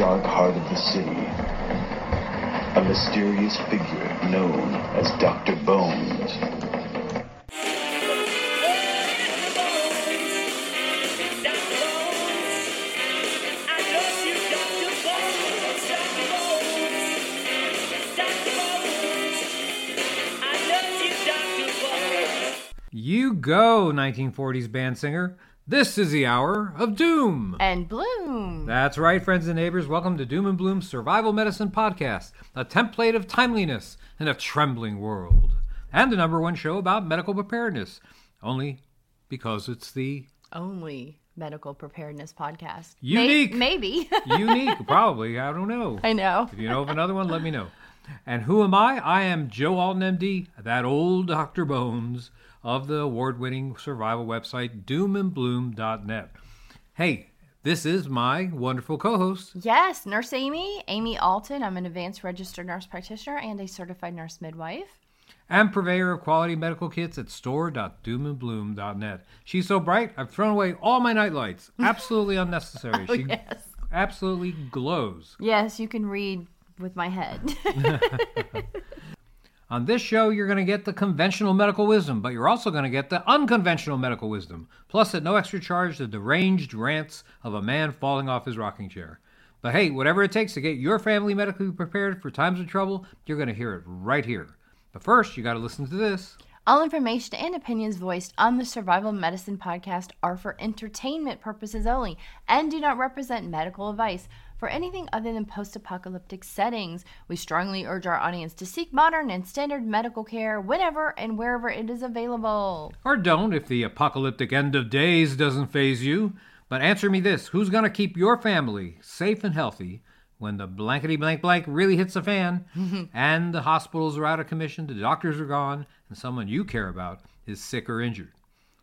dark heart of the city, a mysterious figure known as Dr. Bones. You go, 1940s band singer. This is the hour of doom. And Bloom. That's right, friends and neighbors. Welcome to Doom and Bloom's Survival Medicine Podcast, a template of timeliness in a trembling world, and the number one show about medical preparedness, only because it's the Only medical preparedness podcast. Unique. May- maybe. unique, probably. I don't know. I know. If you know of another one, let me know. And who am I? I am Joe Alton, MD, that old Dr. Bones of the award winning survival website doomandbloom.net. Hey, this is my wonderful co host. Yes, Nurse Amy, Amy Alton. I'm an advanced registered nurse practitioner and a certified nurse midwife. and purveyor of quality medical kits at store.doomandbloom.net. She's so bright, I've thrown away all my night lights. Absolutely unnecessary. Oh, she Oh, yes. absolutely glows. Yes, you can read with my head. On this show, you're going to get the conventional medical wisdom, but you're also going to get the unconventional medical wisdom. Plus, at no extra charge, the deranged rants of a man falling off his rocking chair. But hey, whatever it takes to get your family medically prepared for times of trouble, you're going to hear it right here. But first, you got to listen to this. All information and opinions voiced on the Survival Medicine podcast are for entertainment purposes only and do not represent medical advice for anything other than post apocalyptic settings. We strongly urge our audience to seek modern and standard medical care whenever and wherever it is available. Or don't if the apocalyptic end of days doesn't faze you. But answer me this who's going to keep your family safe and healthy when the blankety blank blank really hits the fan and the hospitals are out of commission, the doctors are gone, and someone you care about is sick or injured?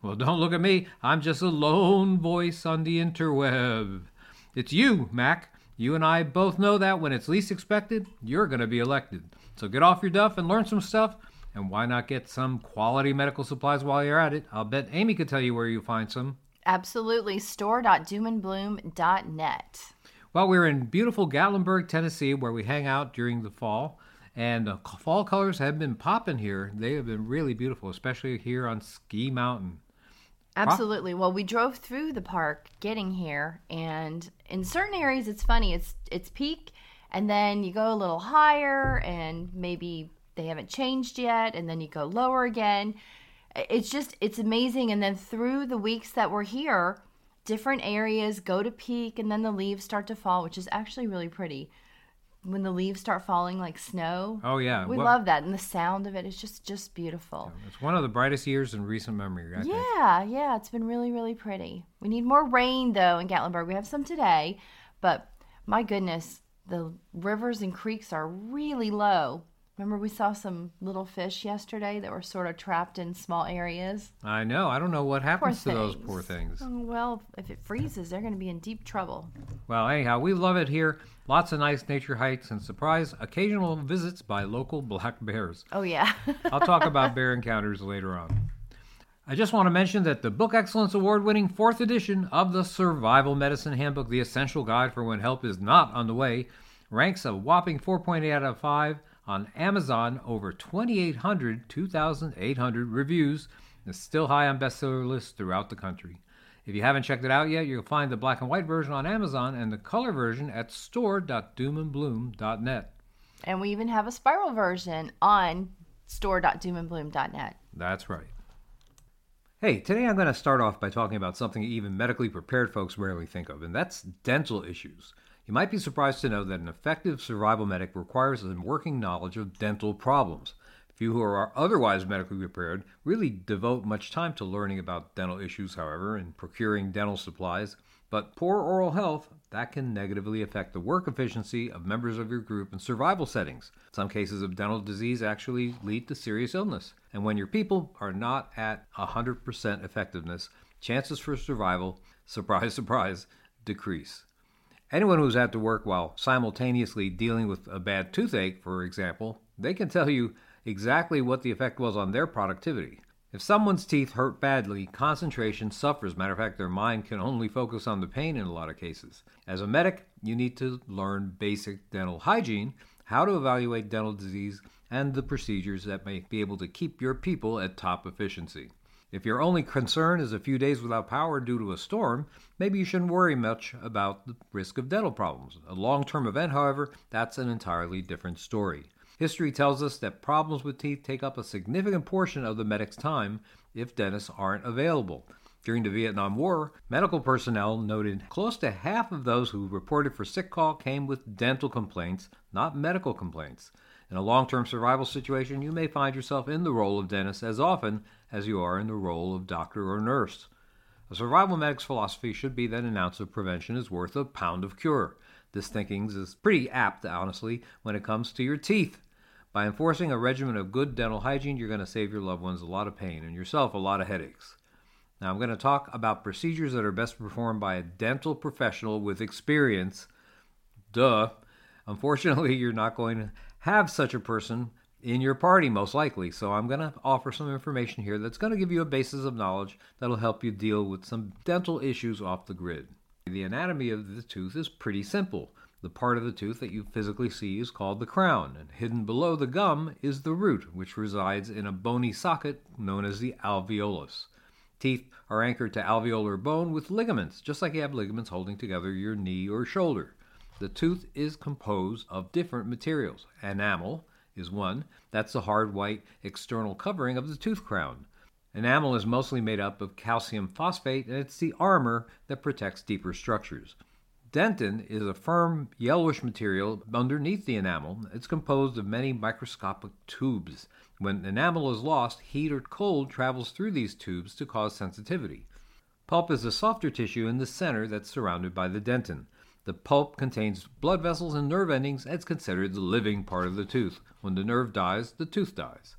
Well, don't look at me. I'm just a lone voice on the interweb. It's you, Mac. You and I both know that when it's least expected, you're going to be elected. So get off your duff and learn some stuff. And why not get some quality medical supplies while you're at it? I'll bet Amy could tell you where you find some. Absolutely. Store.doomandbloom.net. Well, we're in beautiful Gatlinburg, Tennessee, where we hang out during the fall. And the fall colors have been popping here. They have been really beautiful, especially here on Ski Mountain. Absolutely. Well, we drove through the park getting here, and in certain areas, it's funny. It's it's peak, and then you go a little higher, and maybe they haven't changed yet, and then you go lower again. It's just it's amazing. And then through the weeks that we're here, different areas go to peak, and then the leaves start to fall, which is actually really pretty. When the leaves start falling like snow. Oh, yeah. We Well- love that, and the sound of it is just just beautiful. It's one of the brightest years in recent memory, I think. Yeah, yeah, it's been really, really pretty. We need more rain though in Gatlinburg. We have some today, but my goodness, the rivers and creeks are really low. Remember, we saw some little fish yesterday that were sort of trapped in small areas. I know. I don't know what Poor happens to things. those poor things. Oh, well, if it freezes, they're going to be in deep trouble. Well, anyhow, we love it here. Lots of nice nature hikes and surprise occasional visits by local black bears. Oh yeah, I'll talk about bear encounters later on. I just want to mention that the Book Excellence Award winning fourth edition of the Survival Medicine Handbook, the essential guide for when help is not on the way, ranks a whopping 4.8 out of 5 on Amazon, over 2,800, 2,800 reviews, and is still high on bestseller lists throughout the country. If you haven't checked it out yet, you'll find the black and white version on Amazon and the color version at store.doomandbloom.net. and we even have a spiral version on store.doomandbloom.net. That's right. Hey, today I'm going to start off by talking about something even medically prepared folks rarely think of, and that's dental issues. You might be surprised to know that an effective survival medic requires a working knowledge of dental problems. Few who are otherwise medically prepared really devote much time to learning about dental issues, however, and procuring dental supplies. But poor oral health, that can negatively affect the work efficiency of members of your group in survival settings. Some cases of dental disease actually lead to serious illness. And when your people are not at 100% effectiveness, chances for survival, surprise, surprise, decrease. Anyone who's had to work while simultaneously dealing with a bad toothache, for example, they can tell you exactly what the effect was on their productivity. If someone's teeth hurt badly, concentration suffers. Matter of fact, their mind can only focus on the pain in a lot of cases. As a medic, you need to learn basic dental hygiene, how to evaluate dental disease, and the procedures that may be able to keep your people at top efficiency. If your only concern is a few days without power due to a storm, maybe you shouldn't worry much about the risk of dental problems. A long term event, however, that's an entirely different story. History tells us that problems with teeth take up a significant portion of the medic's time if dentists aren't available. During the Vietnam War, medical personnel noted close to half of those who reported for sick call came with dental complaints, not medical complaints. In a long term survival situation, you may find yourself in the role of dentist as often as you are in the role of doctor or nurse. A survival medic's philosophy should be that an ounce of prevention is worth a pound of cure. This thinking is pretty apt, honestly, when it comes to your teeth. By enforcing a regimen of good dental hygiene, you're going to save your loved ones a lot of pain and yourself a lot of headaches. Now, I'm going to talk about procedures that are best performed by a dental professional with experience. Duh. Unfortunately, you're not going to have such a person in your party, most likely. So, I'm going to offer some information here that's going to give you a basis of knowledge that'll help you deal with some dental issues off the grid. The anatomy of the tooth is pretty simple. The part of the tooth that you physically see is called the crown, and hidden below the gum is the root, which resides in a bony socket known as the alveolus. Teeth are anchored to alveolar bone with ligaments, just like you have ligaments holding together your knee or shoulder. The tooth is composed of different materials. Enamel is one, that's the hard white external covering of the tooth crown. Enamel is mostly made up of calcium phosphate, and it's the armor that protects deeper structures. Dentin is a firm yellowish material underneath the enamel. It's composed of many microscopic tubes. When enamel is lost, heat or cold travels through these tubes to cause sensitivity. Pulp is a softer tissue in the center that's surrounded by the dentin. The pulp contains blood vessels and nerve endings and it's considered the living part of the tooth. When the nerve dies, the tooth dies.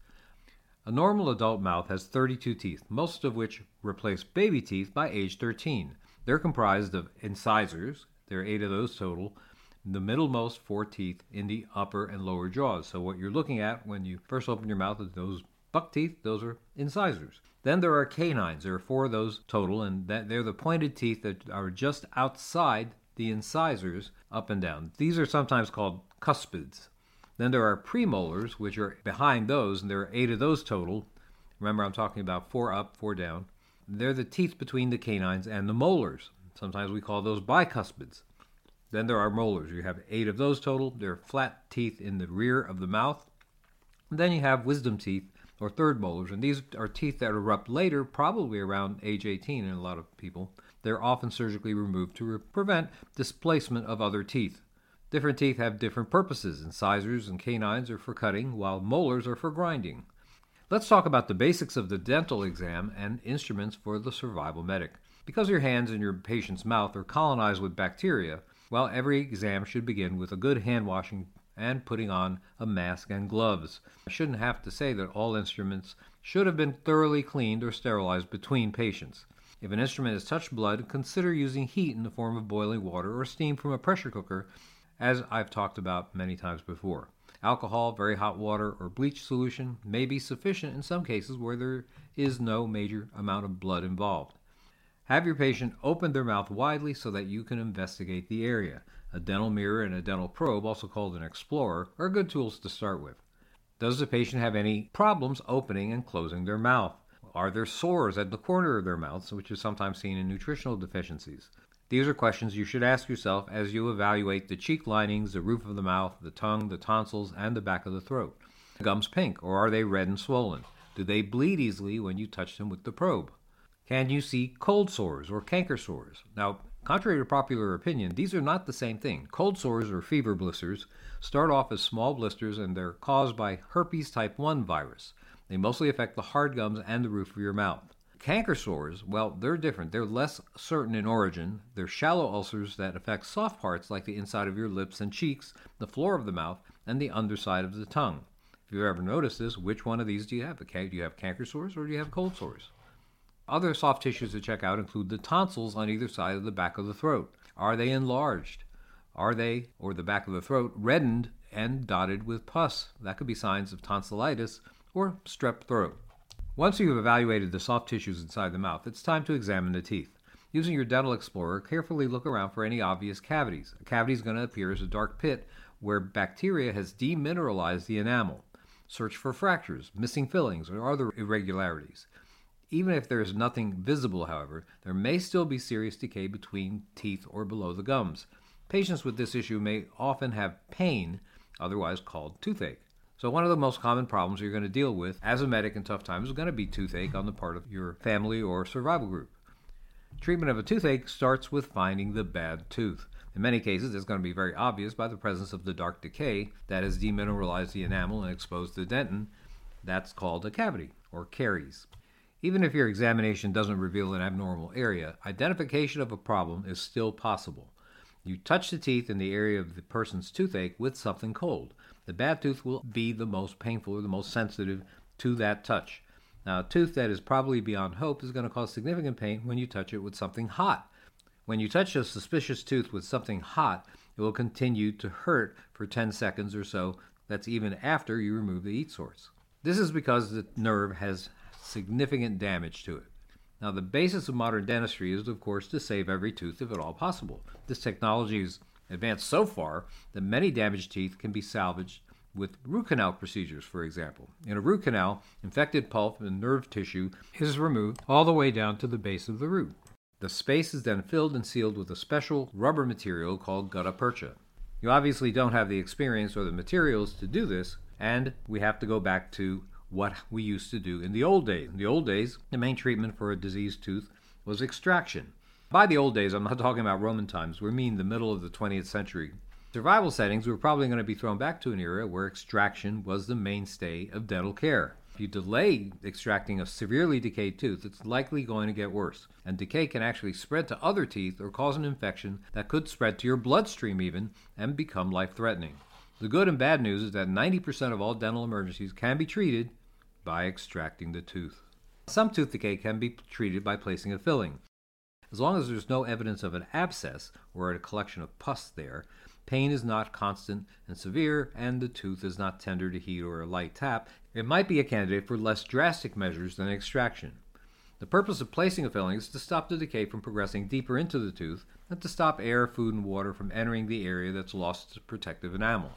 A normal adult mouth has 32 teeth, most of which replace baby teeth by age 13. They're comprised of incisors, there are eight of those total. The middlemost four teeth in the upper and lower jaws. So what you're looking at when you first open your mouth is those buck teeth. Those are incisors. Then there are canines. There are four of those total, and that they're the pointed teeth that are just outside the incisors, up and down. These are sometimes called cuspids. Then there are premolars, which are behind those, and there are eight of those total. Remember, I'm talking about four up, four down. They're the teeth between the canines and the molars. Sometimes we call those bicuspids. Then there are molars. You have eight of those total. They're flat teeth in the rear of the mouth. And then you have wisdom teeth or third molars, and these are teeth that erupt later, probably around age 18 in a lot of people. They're often surgically removed to re- prevent displacement of other teeth. Different teeth have different purposes. Incisors and canines are for cutting, while molars are for grinding. Let's talk about the basics of the dental exam and instruments for the survival medic. Because your hands and your patient's mouth are colonized with bacteria, well, every exam should begin with a good hand washing and putting on a mask and gloves. I shouldn't have to say that all instruments should have been thoroughly cleaned or sterilized between patients. If an instrument has touched blood, consider using heat in the form of boiling water or steam from a pressure cooker, as I've talked about many times before. Alcohol, very hot water, or bleach solution may be sufficient in some cases where there is no major amount of blood involved. Have your patient open their mouth widely so that you can investigate the area. A dental mirror and a dental probe, also called an explorer, are good tools to start with. Does the patient have any problems opening and closing their mouth? Are there sores at the corner of their mouths, which is sometimes seen in nutritional deficiencies? These are questions you should ask yourself as you evaluate the cheek linings, the roof of the mouth, the tongue, the tonsils, and the back of the throat. The gums pink, or are they red and swollen? Do they bleed easily when you touch them with the probe? Can you see cold sores or canker sores? Now, contrary to popular opinion, these are not the same thing. Cold sores or fever blisters start off as small blisters and they're caused by herpes type 1 virus. They mostly affect the hard gums and the roof of your mouth. Canker sores, well, they're different. They're less certain in origin. They're shallow ulcers that affect soft parts like the inside of your lips and cheeks, the floor of the mouth, and the underside of the tongue. If you've ever noticed this, which one of these do you have? Do you have canker sores or do you have cold sores? Other soft tissues to check out include the tonsils on either side of the back of the throat. Are they enlarged? Are they, or the back of the throat, reddened and dotted with pus? That could be signs of tonsillitis or strep throat. Once you've evaluated the soft tissues inside the mouth, it's time to examine the teeth. Using your dental explorer, carefully look around for any obvious cavities. A cavity is going to appear as a dark pit where bacteria has demineralized the enamel. Search for fractures, missing fillings, or other irregularities. Even if there is nothing visible, however, there may still be serious decay between teeth or below the gums. Patients with this issue may often have pain, otherwise called toothache. So, one of the most common problems you're going to deal with as a medic in tough times is going to be toothache on the part of your family or survival group. Treatment of a toothache starts with finding the bad tooth. In many cases, it's going to be very obvious by the presence of the dark decay that has demineralized the enamel and exposed the dentin. That's called a cavity or caries. Even if your examination doesn't reveal an abnormal area, identification of a problem is still possible. You touch the teeth in the area of the person's toothache with something cold. The bad tooth will be the most painful or the most sensitive to that touch. Now, a tooth that is probably beyond hope is going to cause significant pain when you touch it with something hot. When you touch a suspicious tooth with something hot, it will continue to hurt for 10 seconds or so. That's even after you remove the heat source. This is because the nerve has significant damage to it. Now, the basis of modern dentistry is, of course, to save every tooth if at all possible. This technology has advanced so far that many damaged teeth can be salvaged with root canal procedures, for example. In a root canal, infected pulp and nerve tissue is removed all the way down to the base of the root. The space is then filled and sealed with a special rubber material called gutta percha. You obviously don't have the experience or the materials to do this, and we have to go back to what we used to do in the old days. In the old days, the main treatment for a diseased tooth was extraction. By the old days, I'm not talking about Roman times, we mean the middle of the 20th century. Survival settings, we're probably going to be thrown back to an era where extraction was the mainstay of dental care. If you delay extracting a severely decayed tooth, it's likely going to get worse. And decay can actually spread to other teeth or cause an infection that could spread to your bloodstream even and become life threatening. The good and bad news is that 90% of all dental emergencies can be treated by extracting the tooth. Some tooth decay can be treated by placing a filling. As long as there's no evidence of an abscess or a collection of pus there, pain is not constant and severe, and the tooth is not tender to heat or a light tap, it might be a candidate for less drastic measures than extraction. The purpose of placing a filling is to stop the decay from progressing deeper into the tooth and to stop air, food, and water from entering the area that's lost its protective enamel.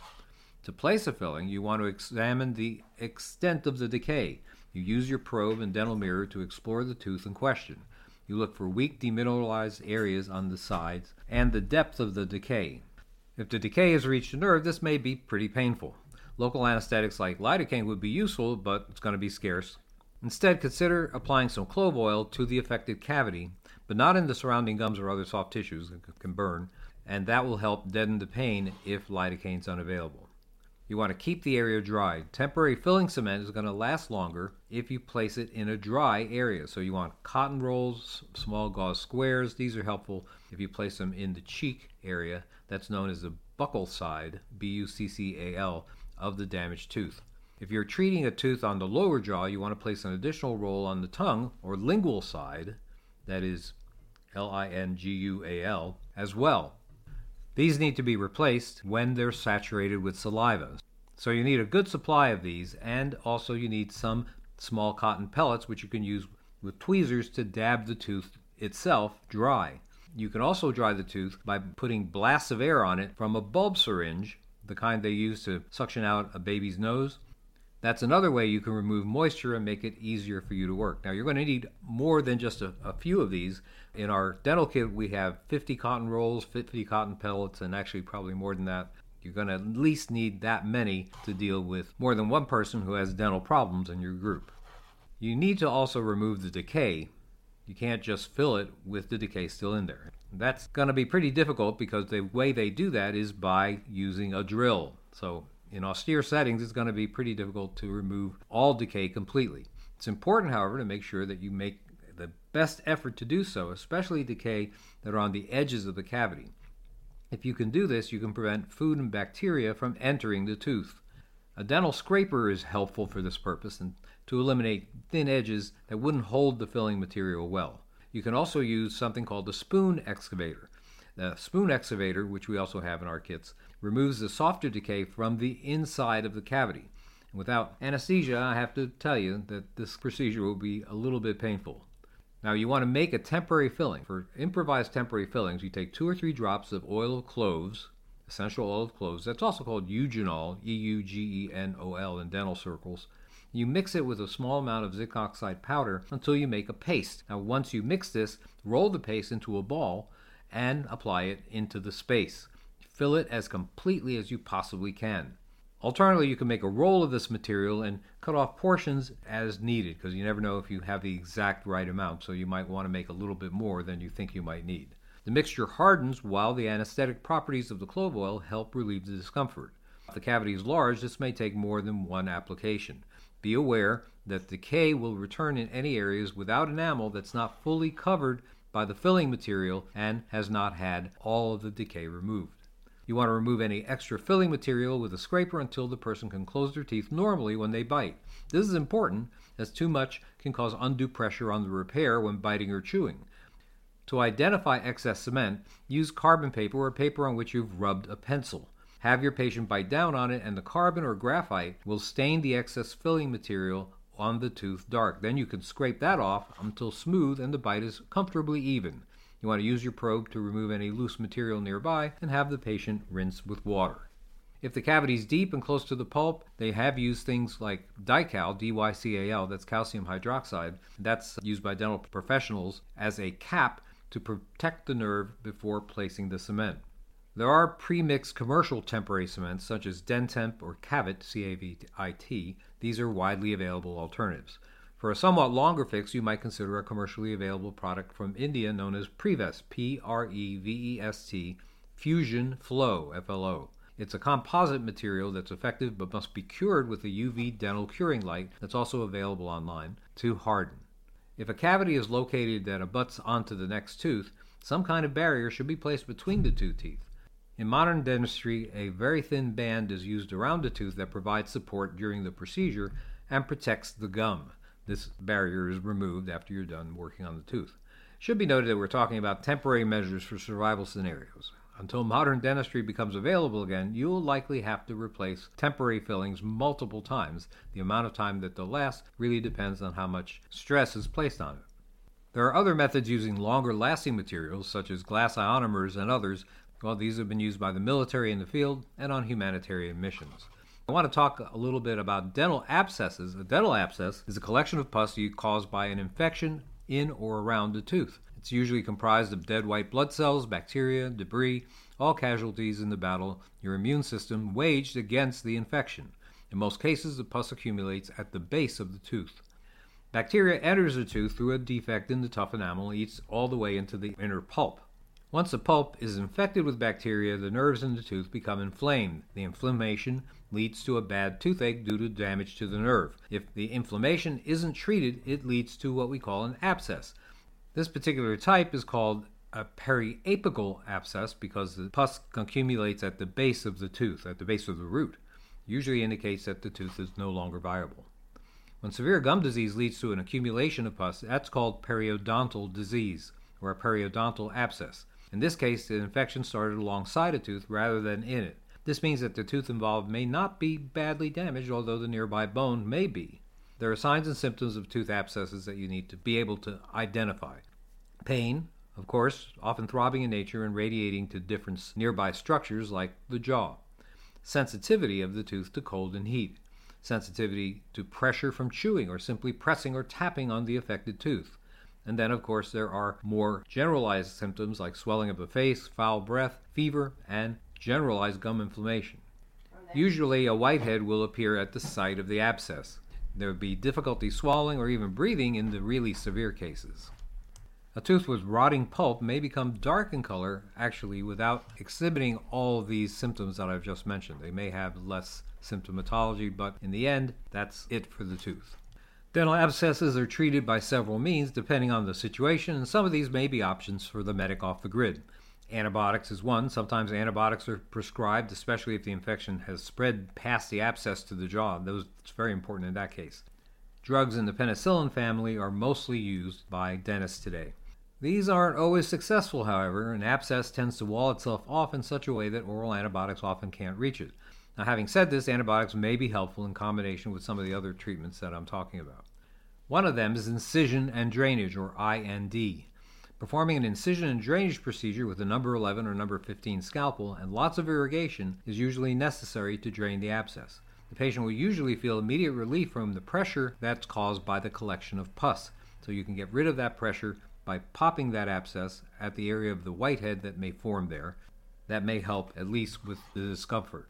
To place a filling, you want to examine the extent of the decay. You use your probe and dental mirror to explore the tooth in question. You look for weak demineralized areas on the sides and the depth of the decay. If the decay has reached a nerve, this may be pretty painful. Local anesthetics like lidocaine would be useful, but it's going to be scarce. Instead, consider applying some clove oil to the affected cavity, but not in the surrounding gums or other soft tissues that can burn, and that will help deaden the pain if lidocaine is unavailable. You want to keep the area dry. Temporary filling cement is going to last longer if you place it in a dry area. So you want cotton rolls, small gauze squares. These are helpful if you place them in the cheek area. That's known as the buccal side, B U C C A L, of the damaged tooth. If you're treating a tooth on the lower jaw, you want to place an additional roll on the tongue or lingual side, that is L I N G U A L, as well. These need to be replaced when they're saturated with saliva. So you need a good supply of these, and also you need some small cotton pellets, which you can use with tweezers to dab the tooth itself dry. You can also dry the tooth by putting blasts of air on it from a bulb syringe, the kind they use to suction out a baby's nose. That's another way you can remove moisture and make it easier for you to work. Now, you're going to need more than just a, a, few of these. In our dental kit, we have 50 cotton rolls, 50 cotton pellets, and actually probably more than that. You're going to at least need that many to deal with more than one person who has dental problems in your group. You need to also remove the decay. You can't just fill it with the decay still in there. That's going to be pretty difficult because the way they do that is by using a drill. So in austere settings, it's going to be pretty difficult to remove all decay completely. It's important, however, to make sure that you make the best effort to do so, especially decay that are on the edges of the cavity. If you can do this, you can prevent food and bacteria from entering the tooth. A dental scraper is helpful for this purpose and to eliminate thin edges that wouldn't hold the filling material well. You can also use something called a spoon excavator. The spoon excavator, which we also have in our kits, removes the softer decay from the inside of the cavity. Without anesthesia, I have to tell you that this procedure will be a little bit painful. Now, you want to make a temporary filling. For improvised temporary fillings, you take two or three drops of oil of cloves, essential oil of cloves. That's also called eugenol, E U G E N O L, in dental circles. You mix it with a small amount of zinc oxide powder until you make a paste. Now, once you mix this, roll the paste into a ball and apply it into the space. Fill it as completely as you possibly can. Alternatively, you can make a roll of this material and cut off portions as needed because you never know if you have the exact right amount, so you might want to make a little bit more than you think you might need. The mixture hardens while the anesthetic properties of the clove oil help relieve the discomfort. If the cavity is large, this may take more than one application. Be aware that decay will return in any areas without enamel that's not fully covered by the filling material and has not had all of the decay removed. You want to remove any extra filling material with a scraper until the person can close their teeth normally when they bite. This is important as too much can cause undue pressure on the repair when biting or chewing. To identify excess cement, use carbon paper or paper on which you've rubbed a pencil. Have your patient bite down on it, and the carbon or graphite will stain the excess filling material on the tooth dark. Then you can scrape that off until smooth and the bite is comfortably even. You want to use your probe to remove any loose material nearby and have the patient rinse with water. If the cavity is deep and close to the pulp, they have used things like Dycal, D-Y-C-A-L, that's calcium hydroxide. That's used by dental professionals as a cap to protect the nerve before placing the cement. There are pre-mixed commercial temporary cements such as Dentemp or Cavit, C-A-V-I-T. These are widely available alternatives. For a somewhat longer fix, you might consider a commercially available product from India known as Prevest, P R E V E S T, Fusion Flo, F L O. It's a composite material that's effective but must be cured with a UV dental curing light that's also available online to harden. If a cavity is located that abuts onto the next tooth, some kind of barrier should be placed between the two teeth. In modern dentistry, a very thin band is used around the tooth that provides support during the procedure and protects the gum. This barrier is removed after you're done working on the tooth. Should be noted that we're talking about temporary measures for survival scenarios. Until modern dentistry becomes available again, you'll likely have to replace temporary fillings multiple times. The amount of time that they'll last really depends on how much stress is placed on it. There are other methods using longer lasting materials, such as glass ionomers and others. Well, these have been used by the military in the field and on humanitarian missions. I want to talk a little bit about dental abscesses. A dental abscess is a collection of pus caused by an infection in or around the tooth. It's usually comprised of dead white blood cells, bacteria, debris, all casualties in the battle your immune system waged against the infection. In most cases, the pus accumulates at the base of the tooth. Bacteria enters the tooth through a defect in the tough enamel and eats all the way into the inner pulp. Once the pulp is infected with bacteria, the nerves in the tooth become inflamed. The inflammation leads to a bad toothache due to damage to the nerve. If the inflammation isn't treated, it leads to what we call an abscess. This particular type is called a periapical abscess because the pus accumulates at the base of the tooth, at the base of the root. Usually indicates that the tooth is no longer viable. When severe gum disease leads to an accumulation of pus, that's called periodontal disease or a periodontal abscess. In this case, the infection started alongside a tooth rather than in it. This means that the tooth involved may not be badly damaged, although the nearby bone may be. There are signs and symptoms of tooth abscesses that you need to be able to identify. Pain, of course, often throbbing in nature and radiating to different nearby structures like the jaw. Sensitivity of the tooth to cold and heat. Sensitivity to pressure from chewing or simply pressing or tapping on the affected tooth. And then, of course, there are more generalized symptoms like swelling of the face, foul breath, fever, and generalized gum inflammation. Usually, a whitehead will appear at the site of the abscess. There would be difficulty swallowing or even breathing in the really severe cases. A tooth with rotting pulp may become dark in color, actually, without exhibiting all these symptoms that I've just mentioned. They may have less symptomatology, but in the end, that's it for the tooth. Dental abscesses are treated by several means depending on the situation, and some of these may be options for the medic off the grid. Antibiotics is one. Sometimes antibiotics are prescribed, especially if the infection has spread past the abscess to the jaw. Those, it's very important in that case. Drugs in the penicillin family are mostly used by dentists today. These aren't always successful, however. An abscess tends to wall itself off in such a way that oral antibiotics often can't reach it. Now, having said this, antibiotics may be helpful in combination with some of the other treatments that I'm talking about. One of them is incision and drainage, or I&D. Performing an incision and drainage procedure with a number 11 or number 15 scalpel and lots of irrigation is usually necessary to drain the abscess. The patient will usually feel immediate relief from the pressure that's caused by the collection of pus. So you can get rid of that pressure by popping that abscess at the area of the whitehead that may form there. That may help at least with the discomfort.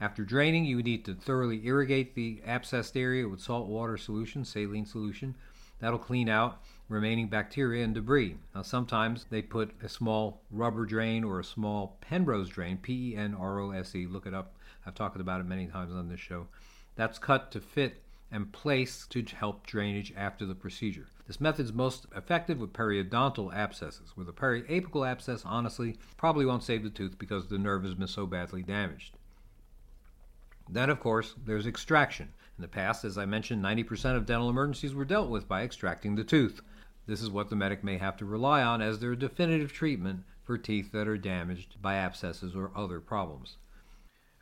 After draining, you would need to thoroughly irrigate the abscessed area with salt water solution, saline solution. That'll clean out remaining bacteria and debris. Now, sometimes they put a small rubber drain or a small Penrose drain, P E N R O S E, look it up. I've talked about it many times on this show. That's cut to fit and placed to help drainage after the procedure. This method is most effective with periodontal abscesses. With a periapical abscess, honestly, probably won't save the tooth because the nerve has been so badly damaged. Then, of course, there's extraction. In the past, as I mentioned, 90% of dental emergencies were dealt with by extracting the tooth. This is what the medic may have to rely on as their definitive treatment for teeth that are damaged by abscesses or other problems.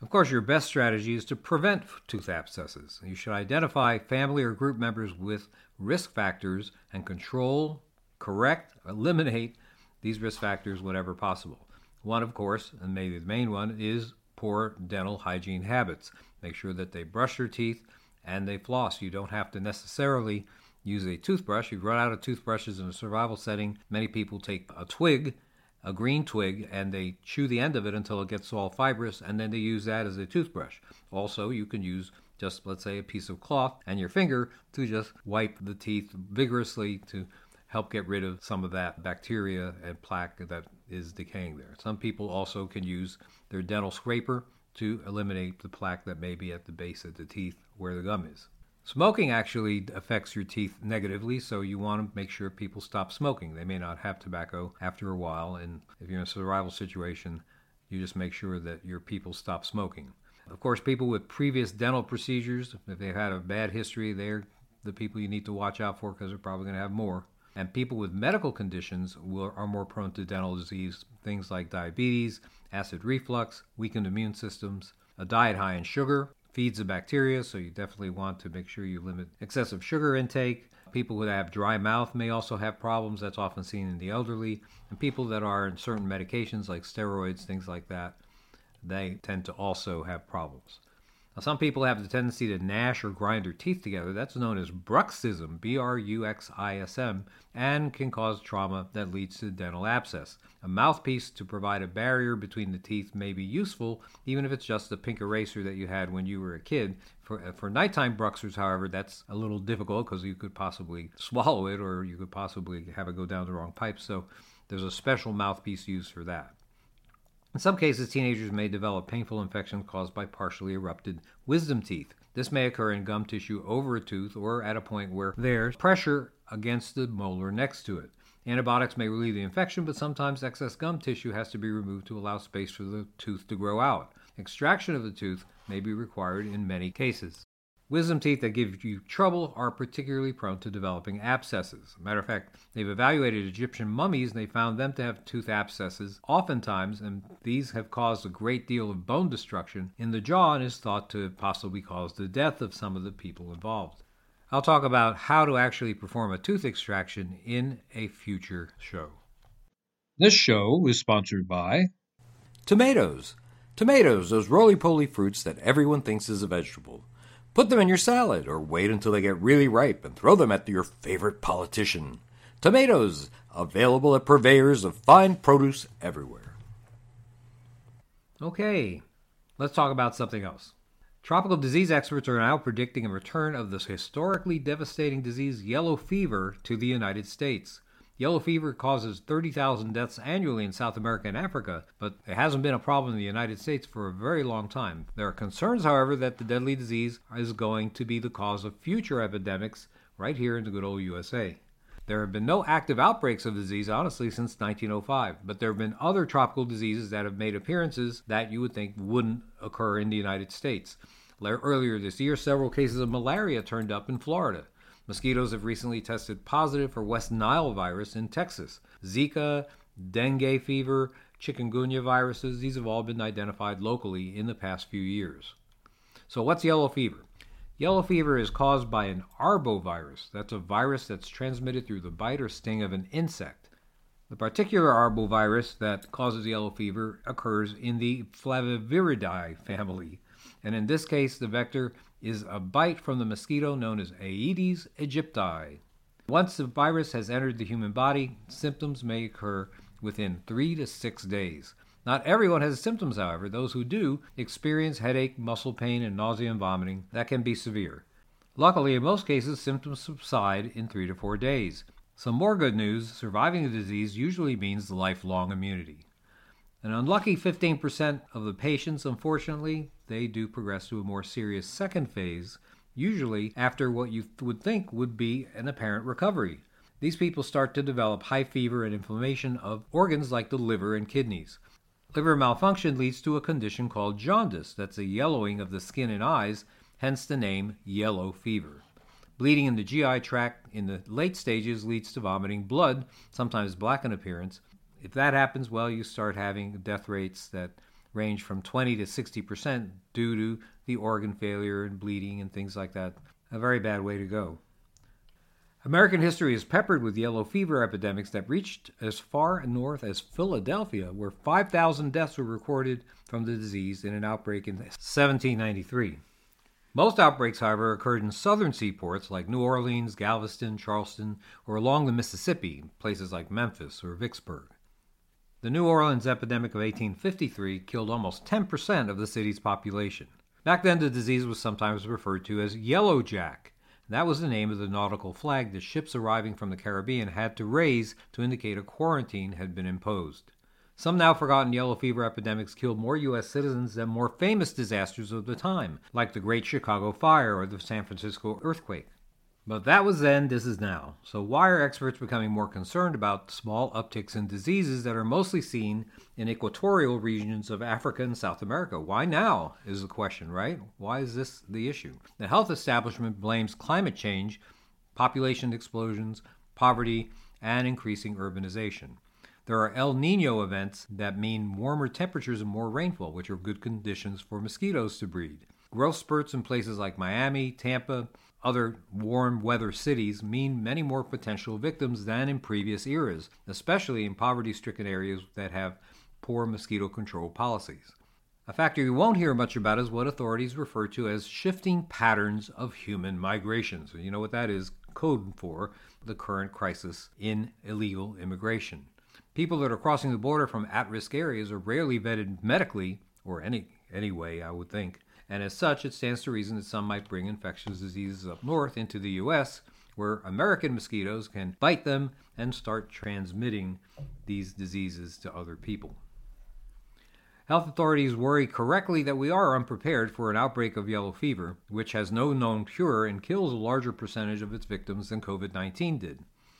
Of course, your best strategy is to prevent tooth abscesses. You should identify family or group members with risk factors and control, correct, eliminate these risk factors whenever possible. One, of course, and maybe the main one, is poor dental hygiene habits. Make sure that they brush their teeth and they floss. You don't have to necessarily use a toothbrush. You've run out of toothbrushes in a survival setting. Many people take a twig, a green twig, and they chew the end of it until it gets all fibrous, and then they use that as a toothbrush. Also, you can use just, let's say, a piece of cloth and your finger to just wipe the teeth vigorously to help get rid of some of that bacteria and plaque that is decaying there. Some people also can use their dental scraper to eliminate the plaque that may be at the base of the teeth where the gum is. Smoking actually affects your teeth negatively, so you want to make sure people stop smoking. They may not have tobacco after a while, and if you're in a survival situation, you just make sure that your people stop smoking. Of course, people with previous dental procedures, if they've had a bad history, they're the people you need to watch out for because they're probably going to have more. And people with medical conditions will, are more prone to dental disease, things like diabetes, acid reflux, weakened immune systems, a diet high in sugar, feeds the bacteria, so you definitely want to make sure you limit excessive sugar intake. People who have dry mouth may also have problems. That's often seen in the elderly. And people that are in certain medications like steroids, things like that, they tend to also have problems. Now, some people have the tendency to gnash or grind their teeth together. That's known as bruxism, B R U X I S M, and can cause trauma that leads to dental abscess. A mouthpiece to provide a barrier between the teeth may be useful, even if it's just a pink eraser that you had when you were a kid. For, uh, for nighttime bruxers, however, that's a little difficult because you could possibly swallow it or you could possibly have it go down the wrong pipe. So there's a special mouthpiece used for that. In some cases, teenagers may develop painful infections caused by partially erupted wisdom teeth. This may occur in gum tissue over a tooth or at a point where there's pressure against the molar next to it. Antibiotics may relieve the infection, but sometimes excess gum tissue has to be removed to allow space for the tooth to grow out. Extraction of the tooth may be required in many cases. Wisdom teeth that give you trouble are particularly prone to developing abscesses. Matter of fact, they've evaluated Egyptian mummies and they found them to have tooth abscesses oftentimes, and these have caused a great deal of bone destruction in the jaw and is thought to possibly cause the death of some of the people involved. I'll talk about how to actually perform a tooth extraction in a future show. This show is sponsored by Tomatoes. Tomatoes, those roly poly fruits that everyone thinks is a vegetable. Put them in your salad or wait until they get really ripe and throw them at your favorite politician. Tomatoes, available at purveyors of fine produce everywhere. Okay, let's talk about something else. Tropical disease experts are now predicting a return of this historically devastating disease, yellow fever, to the United States. Yellow fever causes 30,000 deaths annually in South America and Africa, but it hasn't been a problem in the United States for a very long time. There are concerns, however, that the deadly disease is going to be the cause of future epidemics right here in the good old USA. There have been no active outbreaks of disease, honestly, since 1905, but there have been other tropical diseases that have made appearances that you would think wouldn't occur in the United States. Earlier this year, several cases of malaria turned up in Florida. Mosquitoes have recently tested positive for West Nile virus in Texas. Zika, dengue fever, chikungunya viruses, these have all been identified locally in the past few years. So, what's yellow fever? Yellow fever is caused by an arbovirus. That's a virus that's transmitted through the bite or sting of an insect. The particular arbovirus that causes yellow fever occurs in the Flaviviridae family, and in this case, the vector is a bite from the mosquito known as Aedes aegypti. Once the virus has entered the human body, symptoms may occur within three to six days. Not everyone has symptoms, however. Those who do experience headache, muscle pain, and nausea and vomiting that can be severe. Luckily, in most cases, symptoms subside in three to four days. Some more good news surviving the disease usually means lifelong immunity. An unlucky 15% of the patients, unfortunately, they do progress to a more serious second phase, usually after what you would think would be an apparent recovery. These people start to develop high fever and inflammation of organs like the liver and kidneys. Liver malfunction leads to a condition called jaundice, that's a yellowing of the skin and eyes, hence the name yellow fever. Bleeding in the GI tract in the late stages leads to vomiting blood, sometimes black in appearance. If that happens, well, you start having death rates that range from 20 to 60 percent due to the organ failure and bleeding and things like that. A very bad way to go. American history is peppered with yellow fever epidemics that reached as far north as Philadelphia, where 5,000 deaths were recorded from the disease in an outbreak in 1793. Most outbreaks, however, occurred in southern seaports like New Orleans, Galveston, Charleston, or along the Mississippi, places like Memphis or Vicksburg. The New Orleans epidemic of 1853 killed almost 10% of the city's population. Back then, the disease was sometimes referred to as yellow jack that was the name of the nautical flag the ships arriving from the Caribbean had to raise to indicate a quarantine had been imposed. Some now forgotten yellow fever epidemics killed more U.S. citizens than more famous disasters of the time, like the Great Chicago Fire or the San Francisco earthquake. But that was then, this is now. So, why are experts becoming more concerned about small upticks in diseases that are mostly seen in equatorial regions of Africa and South America? Why now is the question, right? Why is this the issue? The health establishment blames climate change, population explosions, poverty, and increasing urbanization. There are El Nino events that mean warmer temperatures and more rainfall, which are good conditions for mosquitoes to breed. Growth spurts in places like Miami, Tampa, other warm weather cities mean many more potential victims than in previous eras, especially in poverty stricken areas that have poor mosquito control policies. A factor you won't hear much about is what authorities refer to as shifting patterns of human migration. So, you know what that is code for the current crisis in illegal immigration. People that are crossing the border from at risk areas are rarely vetted medically, or any, any way, I would think, and as such, it stands to reason that some might bring infectious diseases up north into the U.S., where American mosquitoes can bite them and start transmitting these diseases to other people. Health authorities worry correctly that we are unprepared for an outbreak of yellow fever, which has no known cure and kills a larger percentage of its victims than COVID 19 did.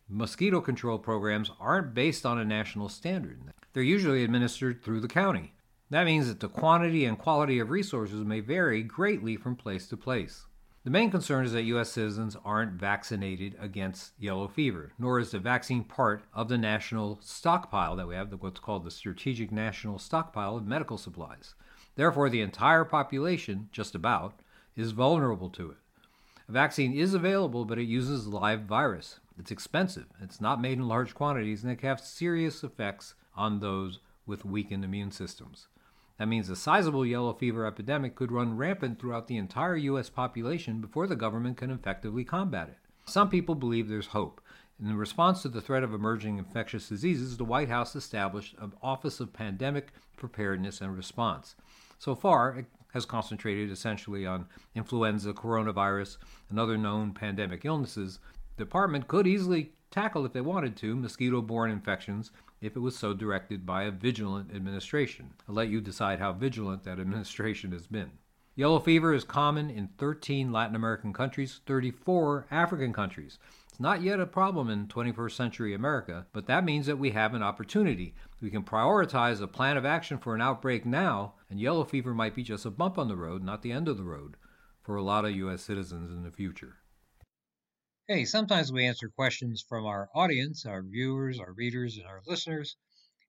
Mosquito control programs aren't based on a national standard, they're usually administered through the county. That means that the quantity and quality of resources may vary greatly from place to place. The main concern is that U.S. citizens aren't vaccinated against yellow fever, nor is the vaccine part of the national stockpile that we have, what's called the Strategic National Stockpile of medical supplies. Therefore, the entire population, just about, is vulnerable to it. A vaccine is available, but it uses live virus. It's expensive, it's not made in large quantities, and it can have serious effects on those with weakened immune systems. That means a sizable yellow fever epidemic could run rampant throughout the entire U.S. population before the government can effectively combat it. Some people believe there's hope. In response to the threat of emerging infectious diseases, the White House established an Office of Pandemic Preparedness and Response. So far, it has concentrated essentially on influenza, coronavirus, and other known pandemic illnesses. Department could easily tackle, if they wanted to, mosquito borne infections if it was so directed by a vigilant administration. I'll let you decide how vigilant that administration has been. Yellow fever is common in 13 Latin American countries, 34 African countries. It's not yet a problem in 21st century America, but that means that we have an opportunity. We can prioritize a plan of action for an outbreak now, and yellow fever might be just a bump on the road, not the end of the road, for a lot of U.S. citizens in the future. Hey, sometimes we answer questions from our audience, our viewers, our readers, and our listeners.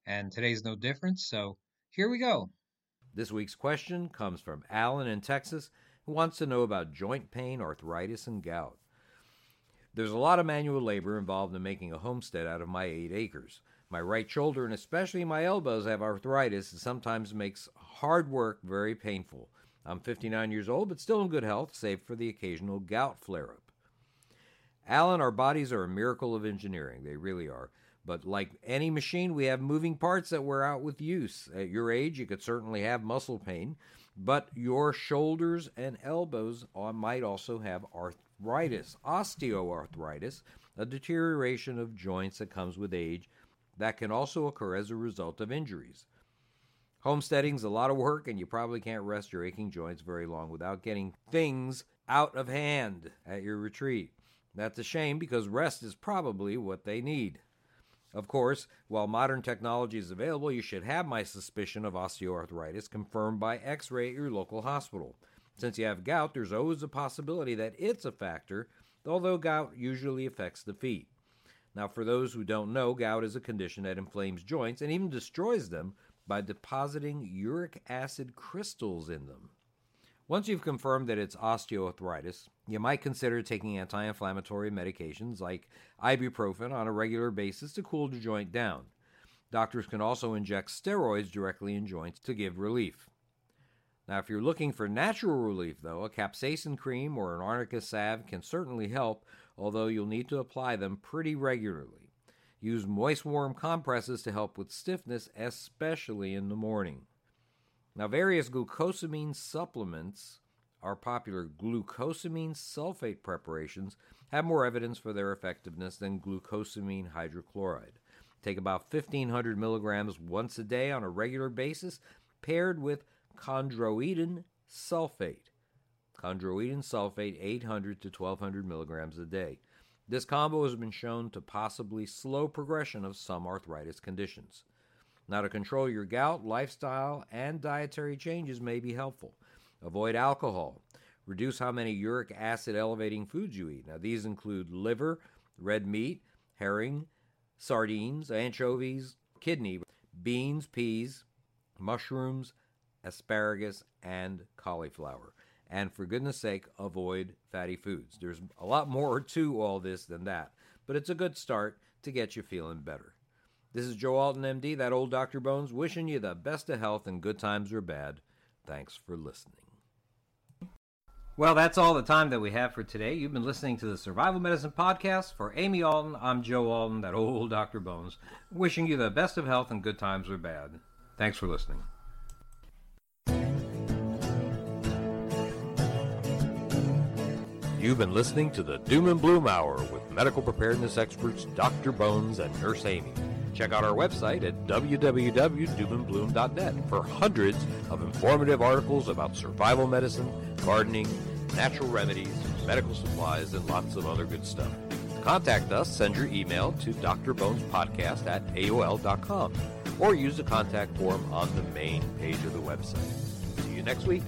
And today's no different, so here we go. This week's question comes from Alan in Texas, who wants to know about joint pain, arthritis, and gout. There's a lot of manual labor involved in making a homestead out of my eight acres. My right shoulder and especially my elbows have arthritis and sometimes makes hard work very painful. I'm 59 years old, but still in good health, save for the occasional gout flare up. Alan, our bodies are a miracle of engineering. They really are. But like any machine, we have moving parts that wear out with use. At your age, you could certainly have muscle pain, but your shoulders and elbows might also have arthritis, osteoarthritis, a deterioration of joints that comes with age that can also occur as a result of injuries. Homesteading's a lot of work, and you probably can't rest your aching joints very long without getting things out of hand at your retreat. That's a shame because rest is probably what they need. Of course, while modern technology is available, you should have my suspicion of osteoarthritis confirmed by x ray at your local hospital. Since you have gout, there's always a possibility that it's a factor, although gout usually affects the feet. Now, for those who don't know, gout is a condition that inflames joints and even destroys them by depositing uric acid crystals in them. Once you've confirmed that it's osteoarthritis, you might consider taking anti inflammatory medications like ibuprofen on a regular basis to cool the joint down. Doctors can also inject steroids directly in joints to give relief. Now, if you're looking for natural relief, though, a capsaicin cream or an arnica salve can certainly help, although you'll need to apply them pretty regularly. Use moist warm compresses to help with stiffness, especially in the morning. Now, various glucosamine supplements are popular. Glucosamine sulfate preparations have more evidence for their effectiveness than glucosamine hydrochloride. Take about 1500 milligrams once a day on a regular basis, paired with chondroitin sulfate. Chondroitin sulfate 800 to 1200 milligrams a day. This combo has been shown to possibly slow progression of some arthritis conditions. Now, to control your gout, lifestyle and dietary changes may be helpful. Avoid alcohol. Reduce how many uric acid elevating foods you eat. Now, these include liver, red meat, herring, sardines, anchovies, kidney, beans, peas, mushrooms, asparagus, and cauliflower. And for goodness sake, avoid fatty foods. There's a lot more to all this than that, but it's a good start to get you feeling better. This is Joe Alton, MD, that old Dr. Bones, wishing you the best of health and good times or bad. Thanks for listening. Well, that's all the time that we have for today. You've been listening to the Survival Medicine Podcast. For Amy Alton, I'm Joe Alton, that old Dr. Bones, wishing you the best of health in good times or bad. Thanks for listening. You've been listening to the Doom and Bloom Hour with medical preparedness experts Dr. Bones and Nurse Amy. Check out our website at www.doomandbloom.net for hundreds of informative articles about survival medicine, gardening, natural remedies, medical supplies, and lots of other good stuff. Contact us, send your email to drbonespodcast at aol.com or use the contact form on the main page of the website. See you next week.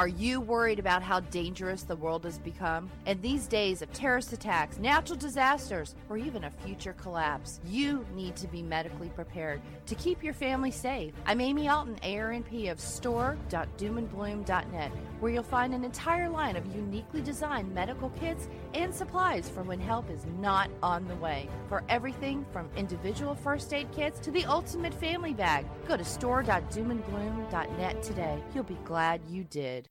Are you worried about how dangerous the world has become? In these days of terrorist attacks, natural disasters, or even a future collapse, you need to be medically prepared to keep your family safe. I'm Amy Alton, ARNP of store.doomandbloom.net, where you'll find an entire line of uniquely designed medical kits and supplies for when help is not on the way. For everything from individual first aid kits to the ultimate family bag, go to store.doomandbloom.net today. You'll be glad you did.